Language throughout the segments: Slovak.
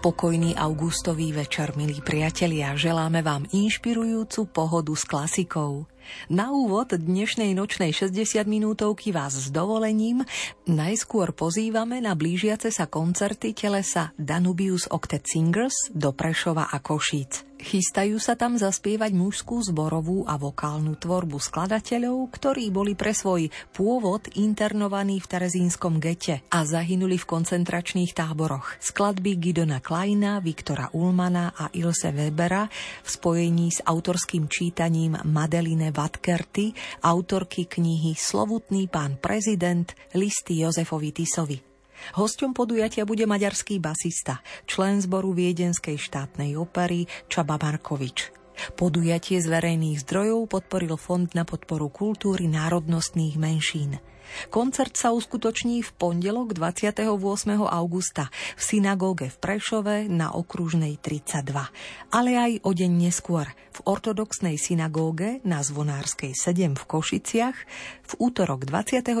Pokojný augustový večer, milí priatelia, želáme vám inšpirujúcu pohodu s klasikou. Na úvod dnešnej nočnej 60 minútovky vás s dovolením najskôr pozývame na blížiace sa koncerty telesa Danubius Octet Singers do Prešova a Košíc. Chystajú sa tam zaspievať mužskú zborovú a vokálnu tvorbu skladateľov, ktorí boli pre svoj pôvod internovaní v Terezínskom gete a zahynuli v koncentračných táboroch. Skladby Gidona Kleina, Viktora Ulmana a Ilse Webera v spojení s autorským čítaním Madeline Vatkerty, autorky knihy Slovutný pán prezident, listy Jozefovi Tisovi. Hosťom podujatia bude maďarský basista, člen zboru Viedenskej štátnej opery Čaba Markovič. Podujatie z verejných zdrojov podporil Fond na podporu kultúry národnostných menšín. Koncert sa uskutoční v pondelok 28. augusta v synagóge v Prešove na okružnej 32, ale aj o deň neskôr v ortodoxnej synagóge na Zvonárskej 7 v Košiciach v útorok 29.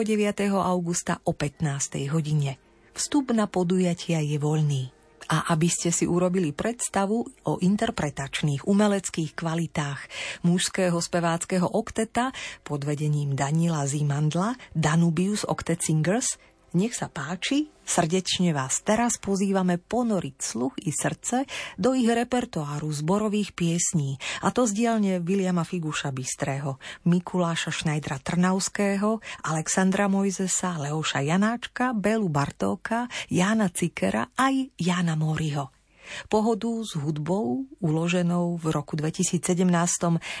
augusta o 15. hodine. Vstup na podujatia je voľný. A aby ste si urobili predstavu o interpretačných umeleckých kvalitách mužského speváckého okteta pod vedením Danila Zimandla Danubius Octet Singers – nech sa páči, srdečne vás teraz pozývame ponoriť sluch i srdce do ich repertoáru zborových piesní, a to z dielne Viliama Figuša Bystrého, Mikuláša Šnajdra Trnavského, Alexandra Mojzesa, Leoša Janáčka, Belu Bartóka, Jána Cikera aj Jána Moriho. Pohodu s hudbou, uloženou v roku 2017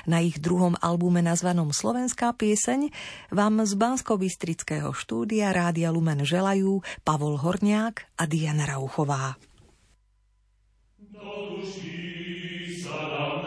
na ich druhom albume nazvanom Slovenská pieseň, vám z bansko štúdia Rádia Lumen želajú Pavol Horniák a Diana Rauchová. Do duší sa nám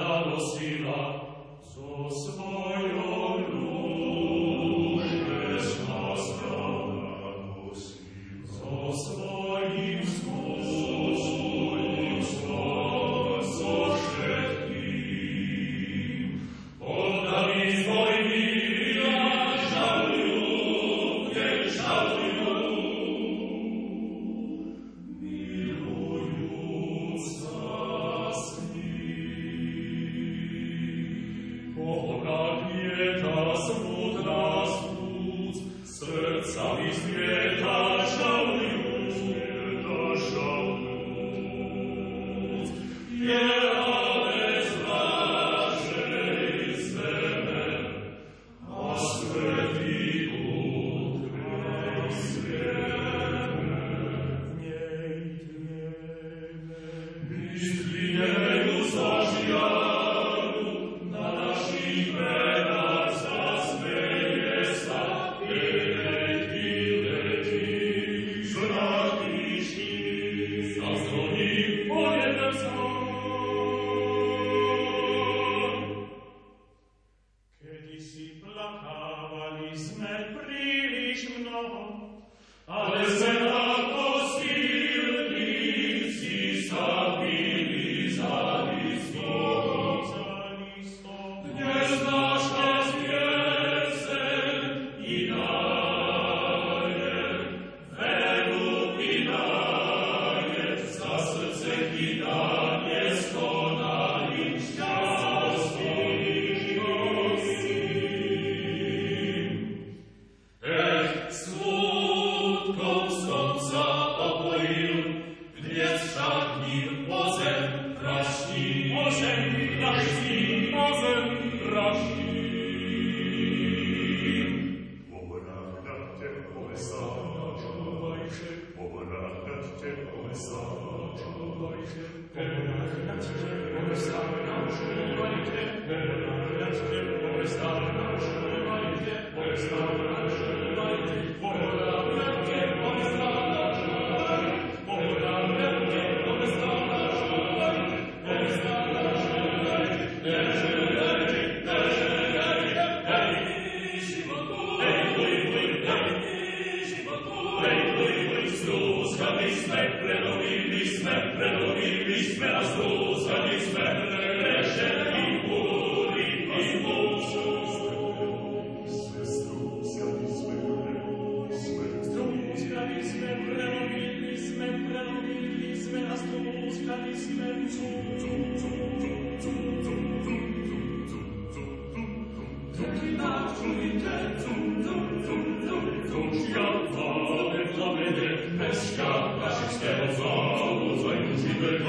Benedetnesca, lasciați che lo so, lo so in uscito il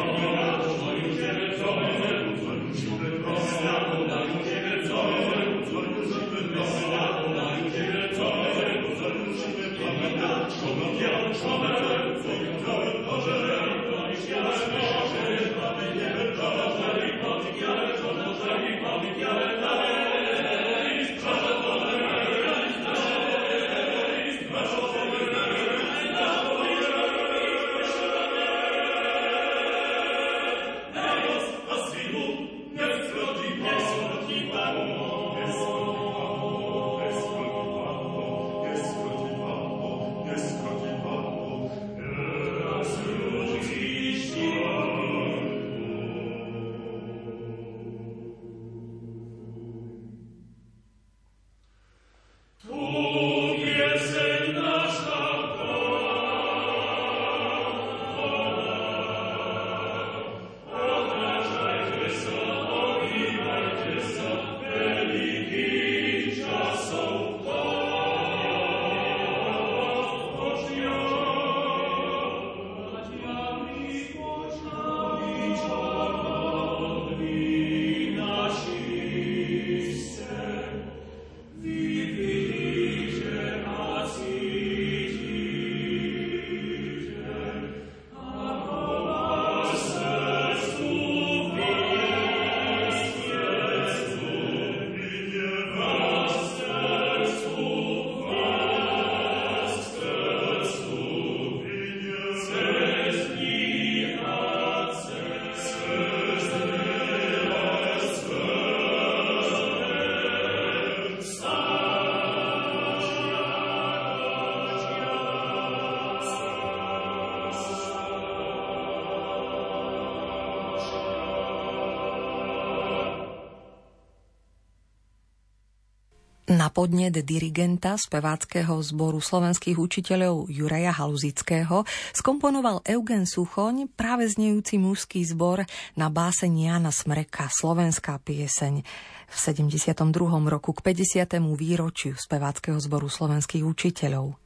Na podnet dirigenta speváckého zboru slovenských učiteľov Juraja Haluzického skomponoval Eugen Suchoň práve znejúci mužský zbor na báseň Jana Smreka Slovenská pieseň v 72. roku k 50. výročiu speváckého zboru slovenských učiteľov.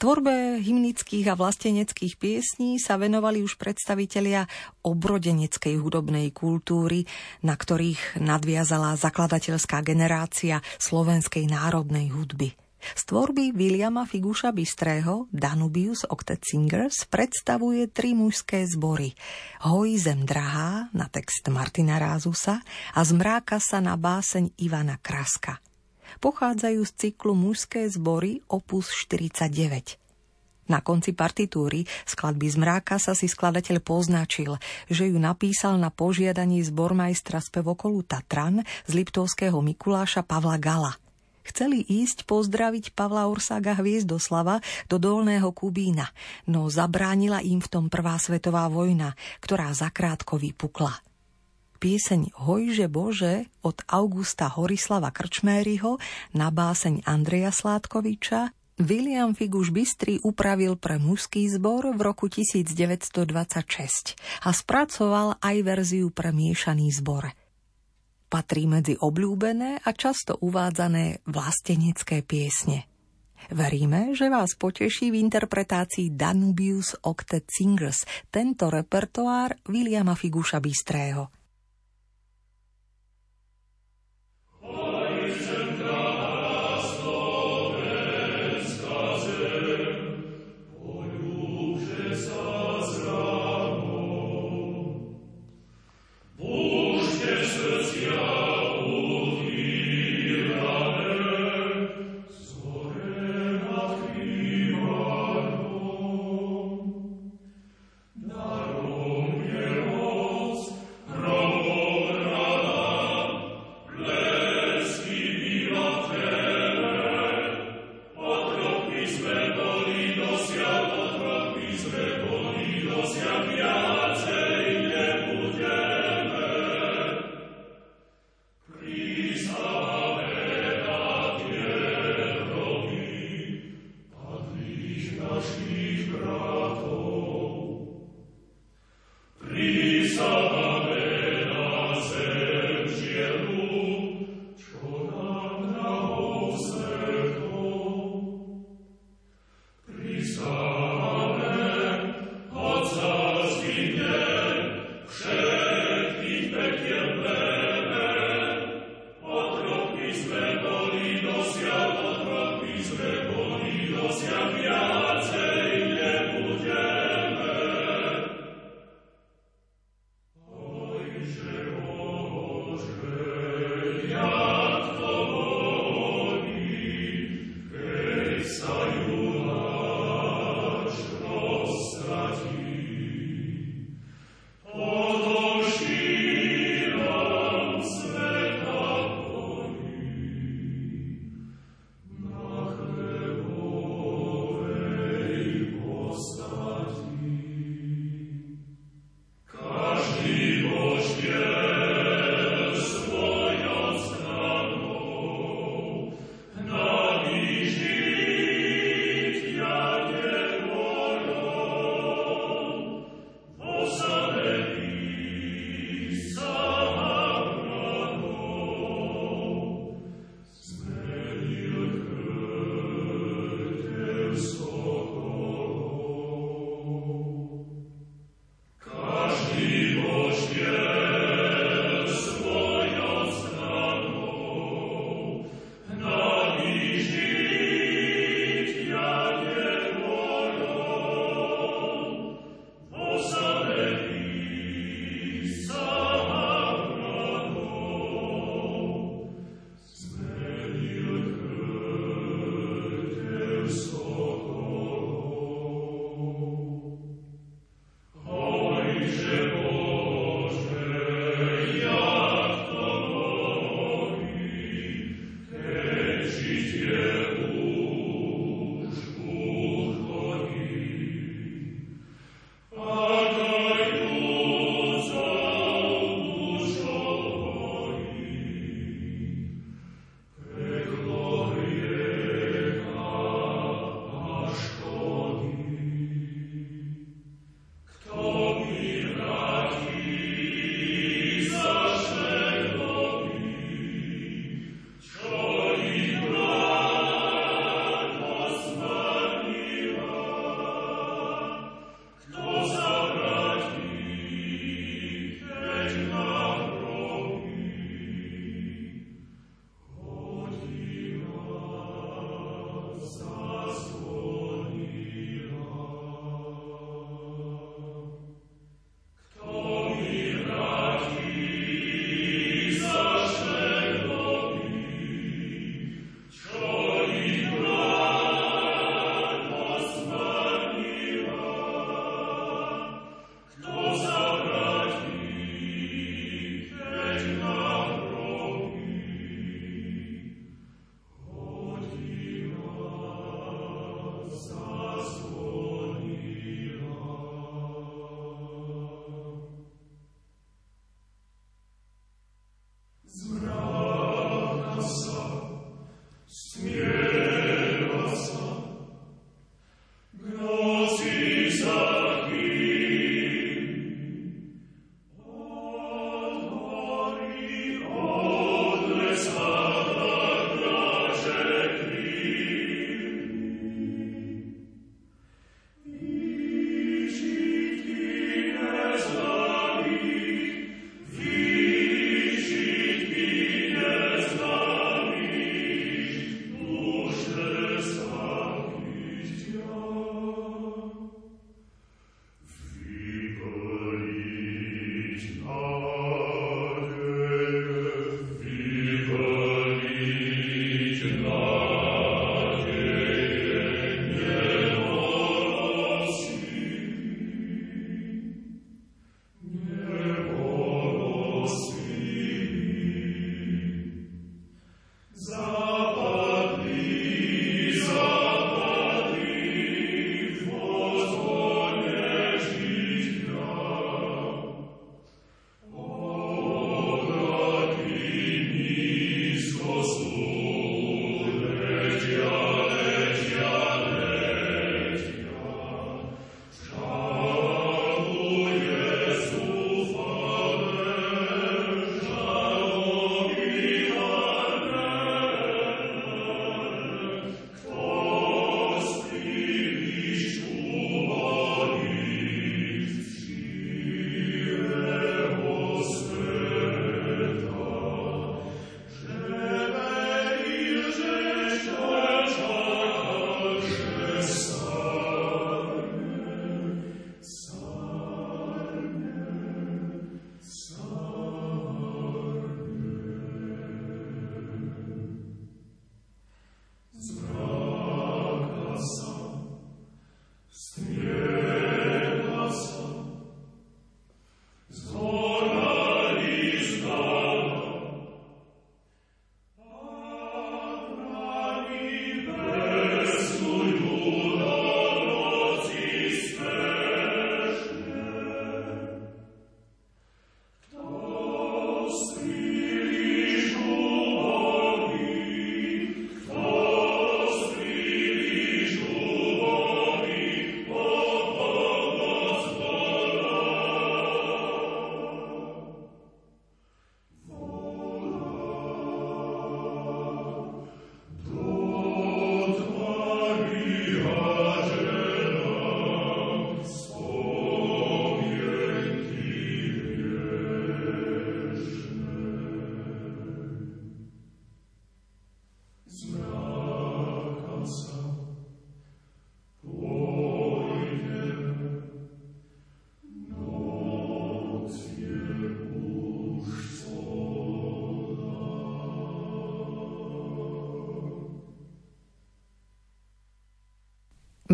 Tvorbe hymnických a vlasteneckých piesní sa venovali už predstavitelia obrodeneckej hudobnej kultúry, na ktorých nadviazala zakladateľská generácia slovenskej národnej hudby. Z tvorby Williama Figuša Bystrého Danubius Octet Singers predstavuje tri mužské zbory. Hoj zem drahá na text Martina Rázusa a Zmráka sa na báseň Ivana Kraska pochádzajú z cyklu Mužské zbory opus 49. Na konci partitúry skladby z mráka sa si skladateľ poznačil, že ju napísal na požiadaní zbormajstra spevokolu Tatran z Liptovského Mikuláša Pavla Gala. Chceli ísť pozdraviť Pavla Orsága Hviezdoslava do Dolného Kubína, no zabránila im v tom prvá svetová vojna, ktorá zakrátko vypukla pieseň Hojže Bože od Augusta Horislava Krčméryho na báseň Andreja Sládkoviča William Figuš Bystry upravil pre mužský zbor v roku 1926 a spracoval aj verziu pre miešaný zbor. Patrí medzi obľúbené a často uvádzané vlastenecké piesne. Veríme, že vás poteší v interpretácii Danubius Octet Singers tento repertoár Williama Figuša Bystrého.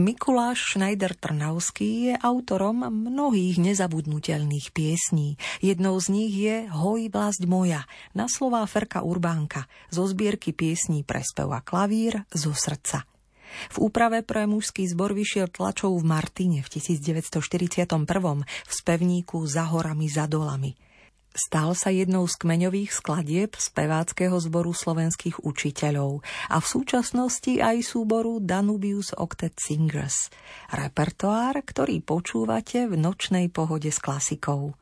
Mikuláš Schneider-Trnavský je autorom mnohých nezabudnutelných piesní. Jednou z nich je Hoj vlast moja, na slová Ferka Urbánka, zo zbierky piesní pre spev a klavír zo srdca. V úprave pre mužský zbor vyšiel tlačov v Martine v 1941. v spevníku Za horami, za dolami – Stal sa jednou z kmeňových skladieb speváckého zboru slovenských učiteľov a v súčasnosti aj súboru Danubius Octet Singers. Repertoár, ktorý počúvate v nočnej pohode s klasikou.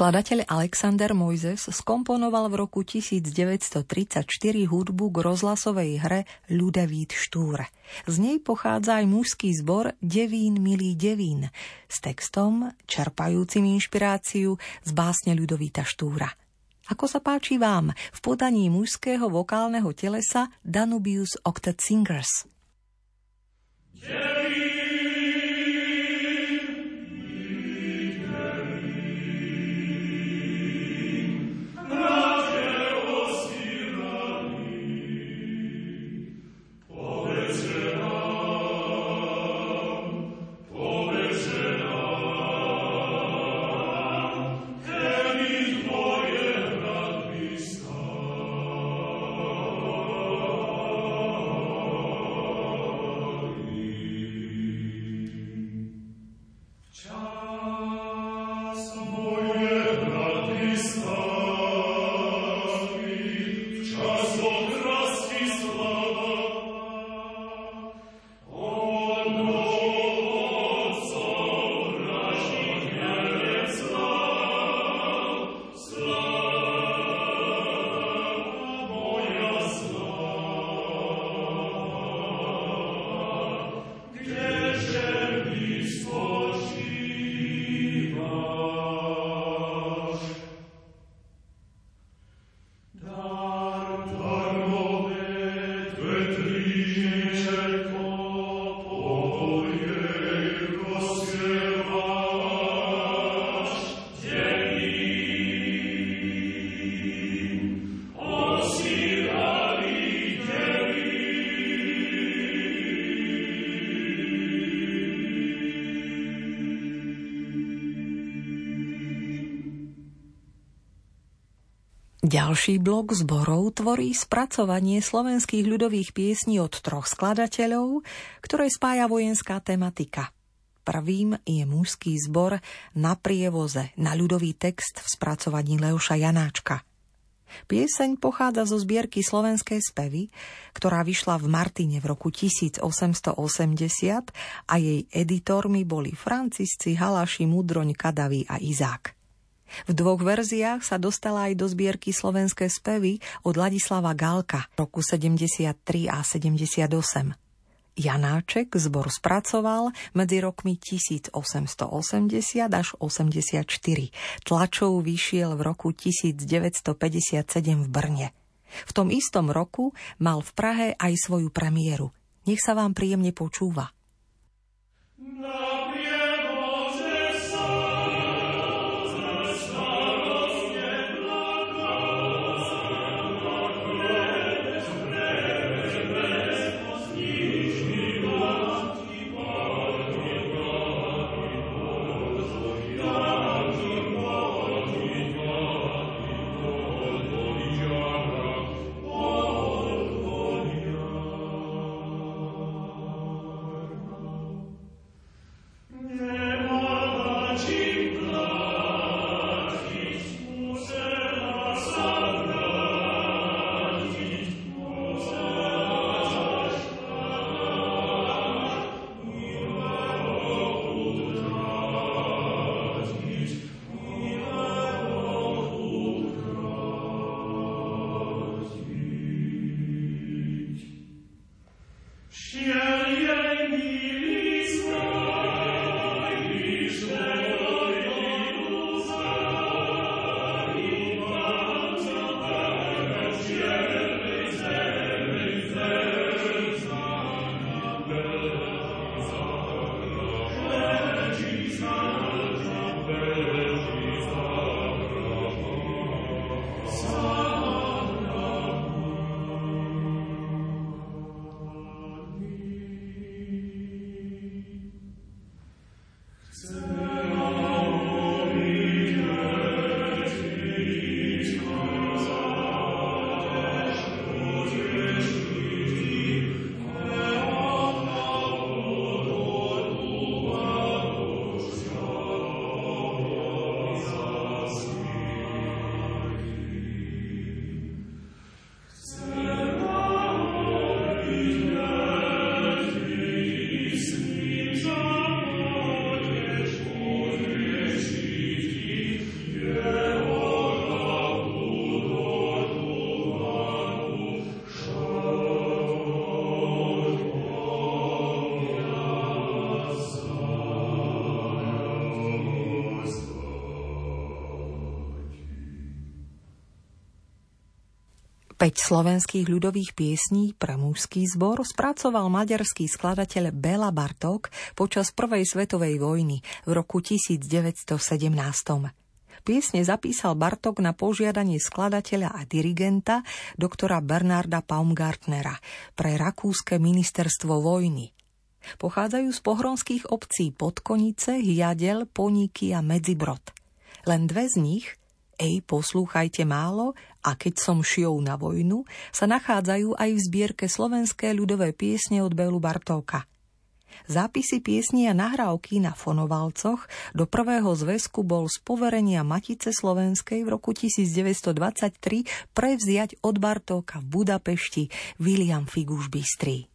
Skladateľ Alexander Mojzes skomponoval v roku 1934 hudbu k rozhlasovej hre Ludevít Štúr. Z nej pochádza aj mužský zbor Devín milý Devín s textom čerpajúcim inšpiráciu z básne Ľudovíta Štúra. Ako sa páči vám v podaní mužského vokálneho telesa Danubius Octet Singers? Devín Ďalší blok zborov tvorí spracovanie slovenských ľudových piesní od troch skladateľov, ktoré spája vojenská tematika. Prvým je mužský zbor na prievoze na ľudový text v spracovaní Leoša Janáčka. Pieseň pochádza zo zbierky Slovenskej spevy, ktorá vyšla v Martine v roku 1880 a jej editormi boli Francisci, Halaši, Mudroň, Kadaví a Izák. V dvoch verziách sa dostala aj do zbierky slovenské spevy od Ladislava Galka roku 73 a 78. Janáček zbor spracoval medzi rokmi 1880 až 84. Tlačov vyšiel v roku 1957 v Brne. V tom istom roku mal v Prahe aj svoju premiéru. Nech sa vám príjemne počúva. Dobrý. 5 slovenských ľudových piesní pre mužský zbor spracoval maďarský skladateľ Bela Bartok počas Prvej svetovej vojny v roku 1917. Piesne zapísal Bartok na požiadanie skladateľa a dirigenta doktora Bernarda Paumgartnera pre Rakúske ministerstvo vojny. Pochádzajú z pohronských obcí Podkonice, Hiadel, Poníky a Medzibrod. Len dve z nich, Ej, poslúchajte málo a keď som šiou na vojnu, sa nachádzajú aj v zbierke slovenské ľudové piesne od Belu Bartóka. Zápisy piesní a nahrávky na fonovalcoch do prvého zväzku bol z poverenia Matice Slovenskej v roku 1923 prevziať od Bartóka v Budapešti William Figuš Bystrý.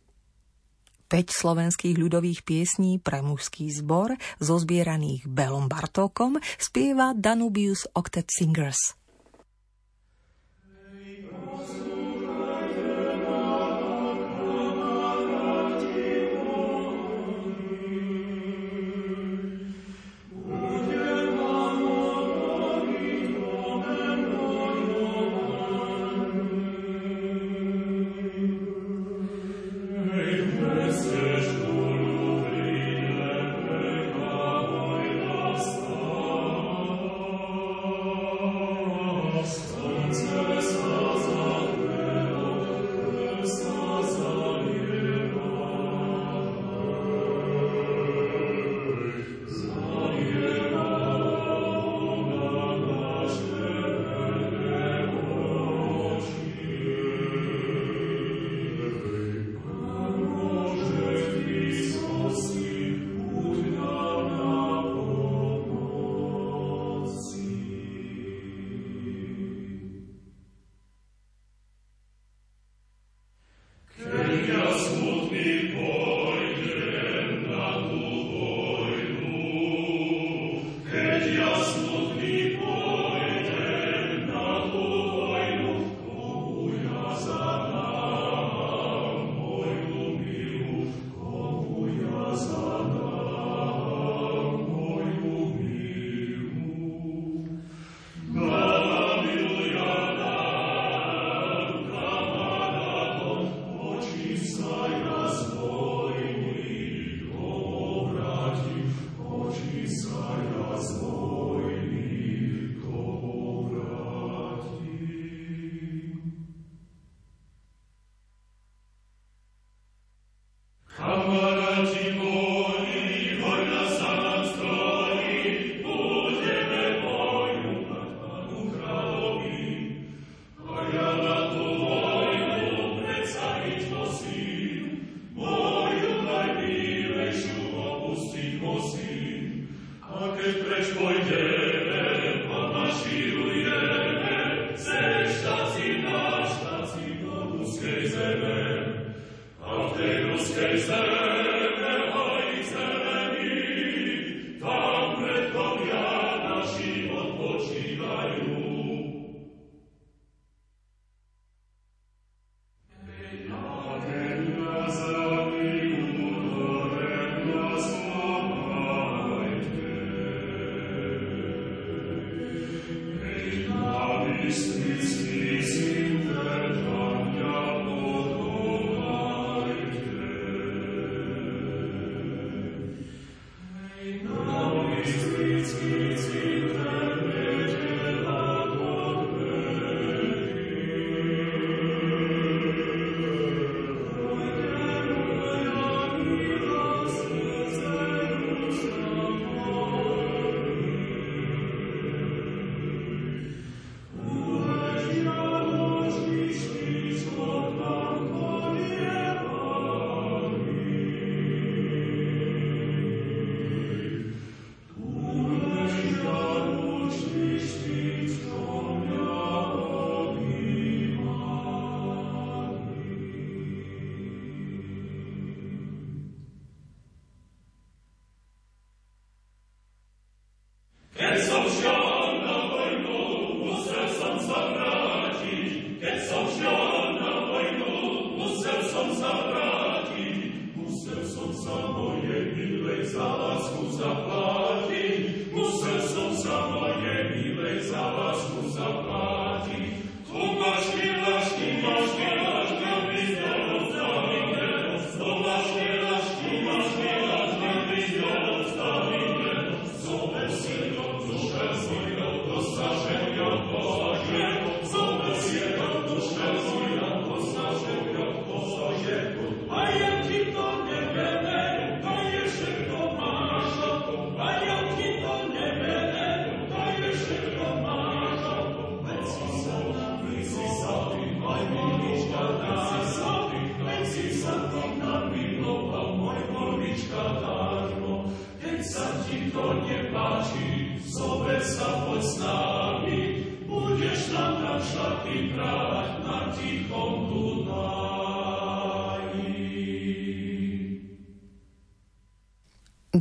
5 slovenských ľudových piesní pre mužský zbor, zozbieraných Belom Bartókom, spieva Danubius Octet Singers. Jesus.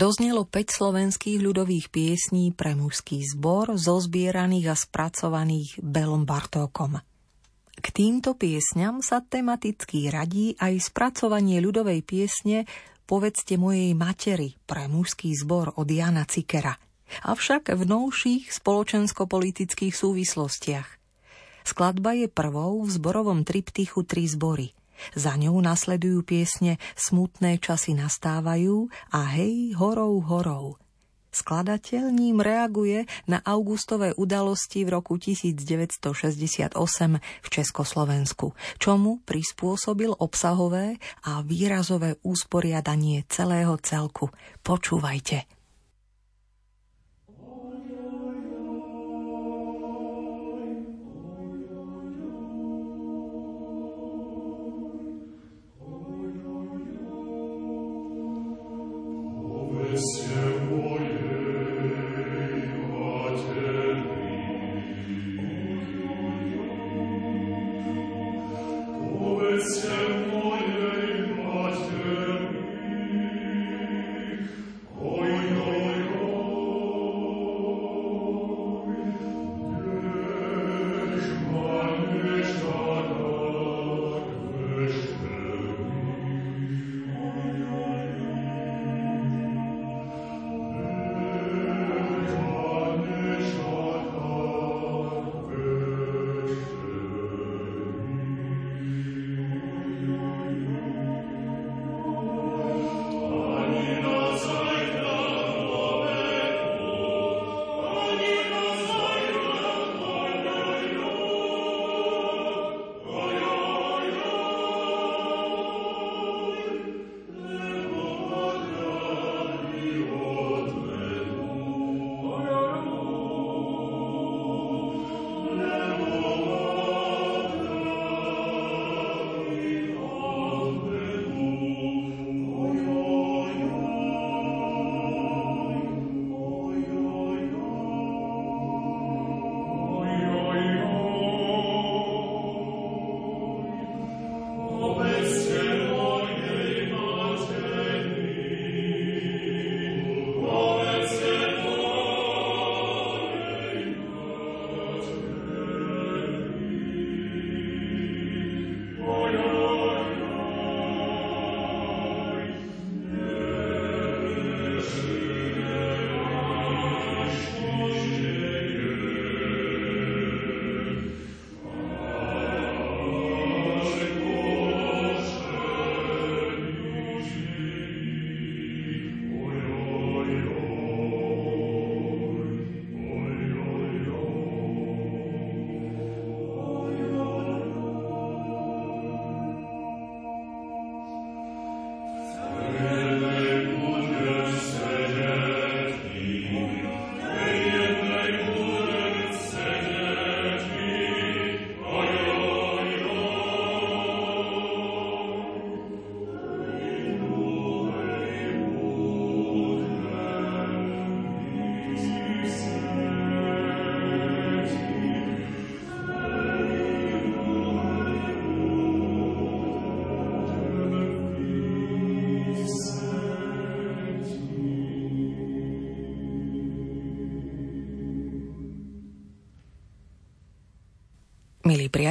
Doznelo 5 slovenských ľudových piesní pre mužský zbor, zozbieraných a spracovaných Belom Bartókom. K týmto piesňam sa tematicky radí aj spracovanie ľudovej piesne Povedzte mojej materi pre mužský zbor od Jana Cikera, avšak v novších spoločensko-politických súvislostiach. Skladba je prvou v zborovom triptychu Tri zbory – za ňou nasledujú piesne Smutné časy nastávajú a Hej, horou, horou. Skladateľ ním reaguje na augustové udalosti v roku 1968 v Československu, čomu prispôsobil obsahové a výrazové usporiadanie celého celku. Počúvajte.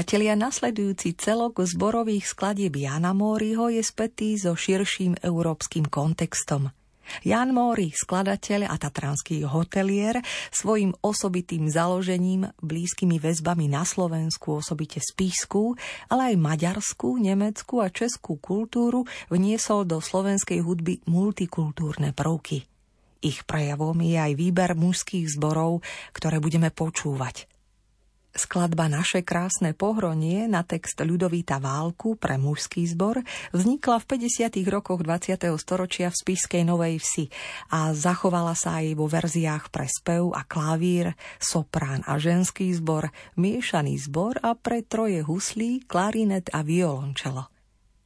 Priatelia, nasledujúci celok zborových skladieb Jana Móriho je spätý so širším európskym kontextom – Jan Móri, skladateľ a tatranský hotelier, svojim osobitým založením, blízkymi väzbami na Slovensku, osobite Spísku, ale aj maďarskú, nemeckú a českú kultúru vniesol do slovenskej hudby multikultúrne prvky. Ich prejavom je aj výber mužských zborov, ktoré budeme počúvať. Skladba Naše krásne pohronie na text Ľudovíta Válku pre mužský zbor vznikla v 50. rokoch 20. storočia v Spišskej Novej Vsi a zachovala sa aj vo verziách pre spev a klavír, soprán a ženský zbor, miešaný zbor a pre troje huslí, klarinet a violončelo.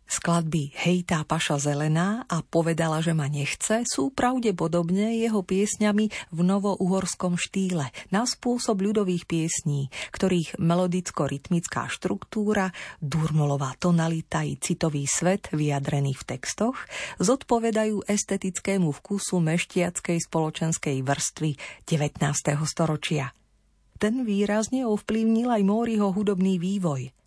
Skladby Hej tá paša zelená a Povedala, že ma nechce sú pravdepodobne jeho piesňami v novouhorskom štýle na spôsob ľudových piesní, ktorých melodicko-rytmická štruktúra, durmolová tonalita i citový svet vyjadrený v textoch zodpovedajú estetickému vkusu meštiackej spoločenskej vrstvy 19. storočia. Ten výrazne ovplyvnil aj Móriho hudobný vývoj –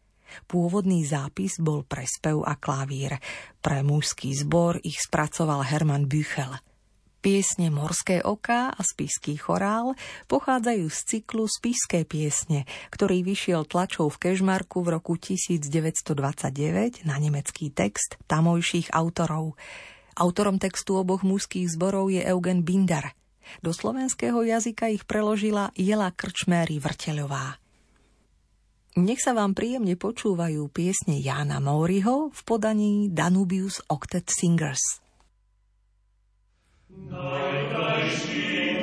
Pôvodný zápis bol pre spev a klavír. Pre mužský zbor ich spracoval Hermann Büchel. Piesne Morské oká a Spiský chorál pochádzajú z cyklu Spiské piesne, ktorý vyšiel tlačou v Kežmarku v roku 1929 na nemecký text tamojších autorov. Autorom textu oboch mužských zborov je Eugen Binder. Do slovenského jazyka ich preložila Jela Krčméry Vrteľová. Nech sa vám príjemne počúvajú piesne Jána Móriho v podaní Danubius Octet Singers. Najkrajší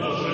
Amen.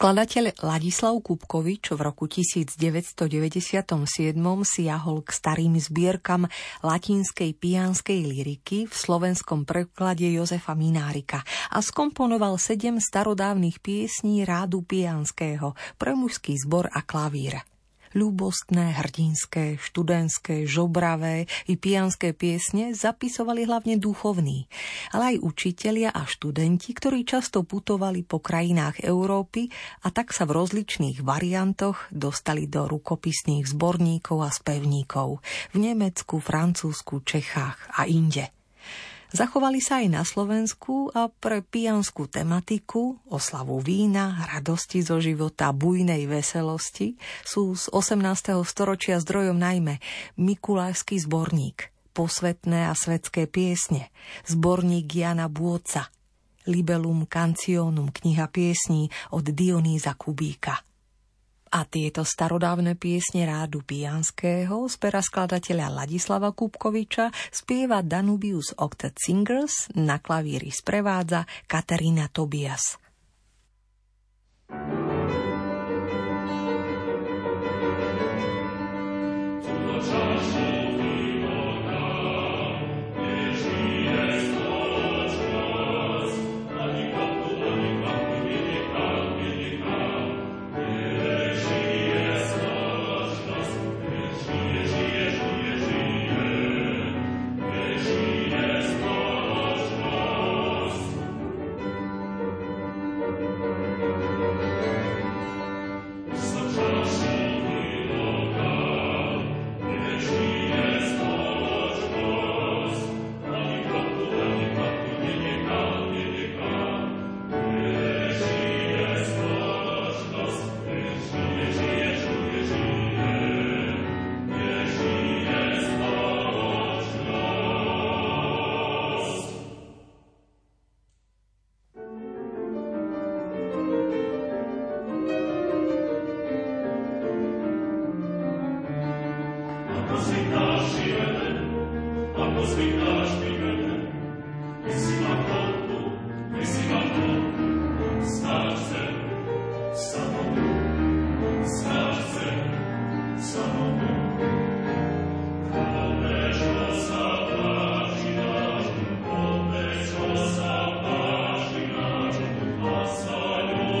Skladateľ Ladislav Kupkovič v roku 1997 siahol k starým zbierkam latinskej pijanskej liriky v slovenskom preklade Jozefa Minárika a skomponoval sedem starodávnych piesní rádu pijanského pre mužský zbor a klavír ľúbostné, hrdinské, študentské, žobravé i pijanské piesne zapisovali hlavne duchovní, ale aj učitelia a študenti, ktorí často putovali po krajinách Európy a tak sa v rozličných variantoch dostali do rukopisných zborníkov a spevníkov v Nemecku, Francúzsku, Čechách a inde. Zachovali sa aj na Slovensku a pre pijanskú tematiku, oslavu vína, radosti zo života, bujnej veselosti sú z 18. storočia zdrojom najmä Mikulášsky zborník, posvetné a svetské piesne, zborník Jana Bôca, Libelum Cancionum, kniha piesní od Dionýza Kubíka – a tieto starodávne piesne rádu Pijanského z pera skladateľa Ladislava Kupkoviča spieva Danubius Octet Singers, na klavíri sprevádza Katarína Tobias. thank you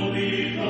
holy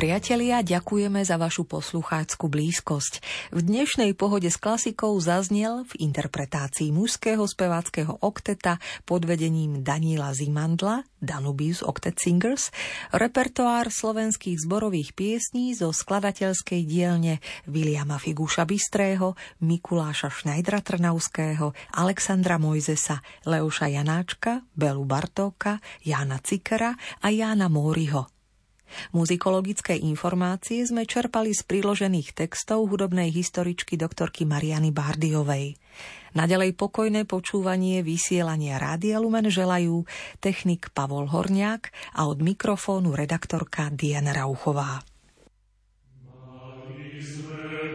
priatelia, ďakujeme za vašu poslucháckú blízkosť. V dnešnej pohode s klasikou zaznel v interpretácii mužského speváckého okteta pod vedením Daniela Zimandla, Danubius Octet Singers, repertoár slovenských zborových piesní zo skladateľskej dielne Viliama Figuša Bystrého, Mikuláša Šnajdra Trnavského, Alexandra Mojzesa, Leuša Janáčka, Belu Bartóka, Jána Cikera a Jána Móriho. Muzikologické informácie sme čerpali z priložených textov hudobnej historičky doktorky Mariany Bardiovej. Naďalej pokojné počúvanie vysielania Rádia Lumen želajú technik Pavol Horniak a od mikrofónu redaktorka Diana Rauchová. Mali sme